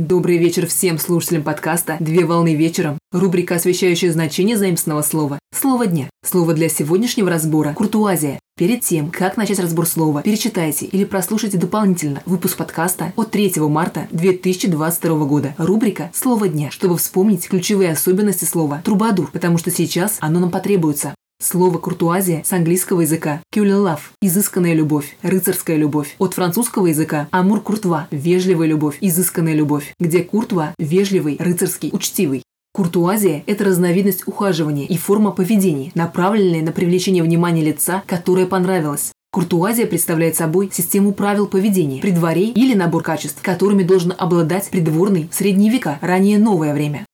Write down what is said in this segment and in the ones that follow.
Добрый вечер всем слушателям подкаста «Две волны вечером». Рубрика, освещающая значение заимственного слова. Слово дня. Слово для сегодняшнего разбора – куртуазия. Перед тем, как начать разбор слова, перечитайте или прослушайте дополнительно выпуск подкаста от 3 марта 2022 года. Рубрика «Слово дня», чтобы вспомнить ключевые особенности слова «трубадур», потому что сейчас оно нам потребуется. Слово «куртуазия» с английского языка «кюлелав» – изысканная любовь, рыцарская любовь. От французского языка «амур-куртва» – вежливая любовь, изысканная любовь, где «куртва» – вежливый, рыцарский, учтивый. Куртуазия – это разновидность ухаживания и форма поведения, направленная на привлечение внимания лица, которое понравилось. Куртуазия представляет собой систему правил поведения при дворе или набор качеств, которыми должен обладать придворный в средние века, ранее новое время.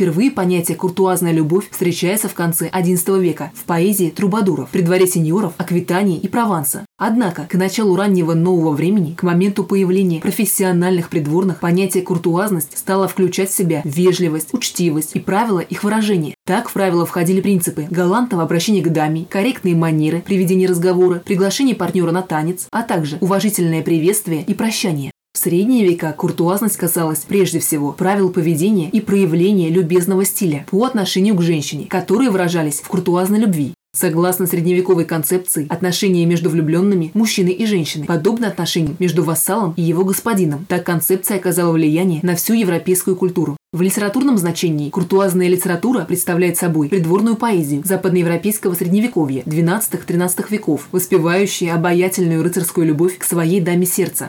Впервые понятие «куртуазная любовь» встречается в конце XI века в поэзии трубадуров, при дворе сеньоров, Аквитании и Прованса. Однако, к началу раннего нового времени, к моменту появления профессиональных придворных, понятие «куртуазность» стало включать в себя вежливость, учтивость и правила их выражения. Так в правила входили принципы галантного обращения к даме, корректные манеры при ведении разговора, приглашение партнера на танец, а также уважительное приветствие и прощание. Средние века куртуазность касалась прежде всего правил поведения и проявления любезного стиля по отношению к женщине, которые выражались в куртуазной любви. Согласно средневековой концепции, отношения между влюбленными, мужчиной и женщиной, подобны отношениям между вассалом и его господином. Так концепция оказала влияние на всю европейскую культуру. В литературном значении куртуазная литература представляет собой придворную поэзию западноевропейского средневековья XII-XIII веков, воспевающую обаятельную рыцарскую любовь к своей даме сердца,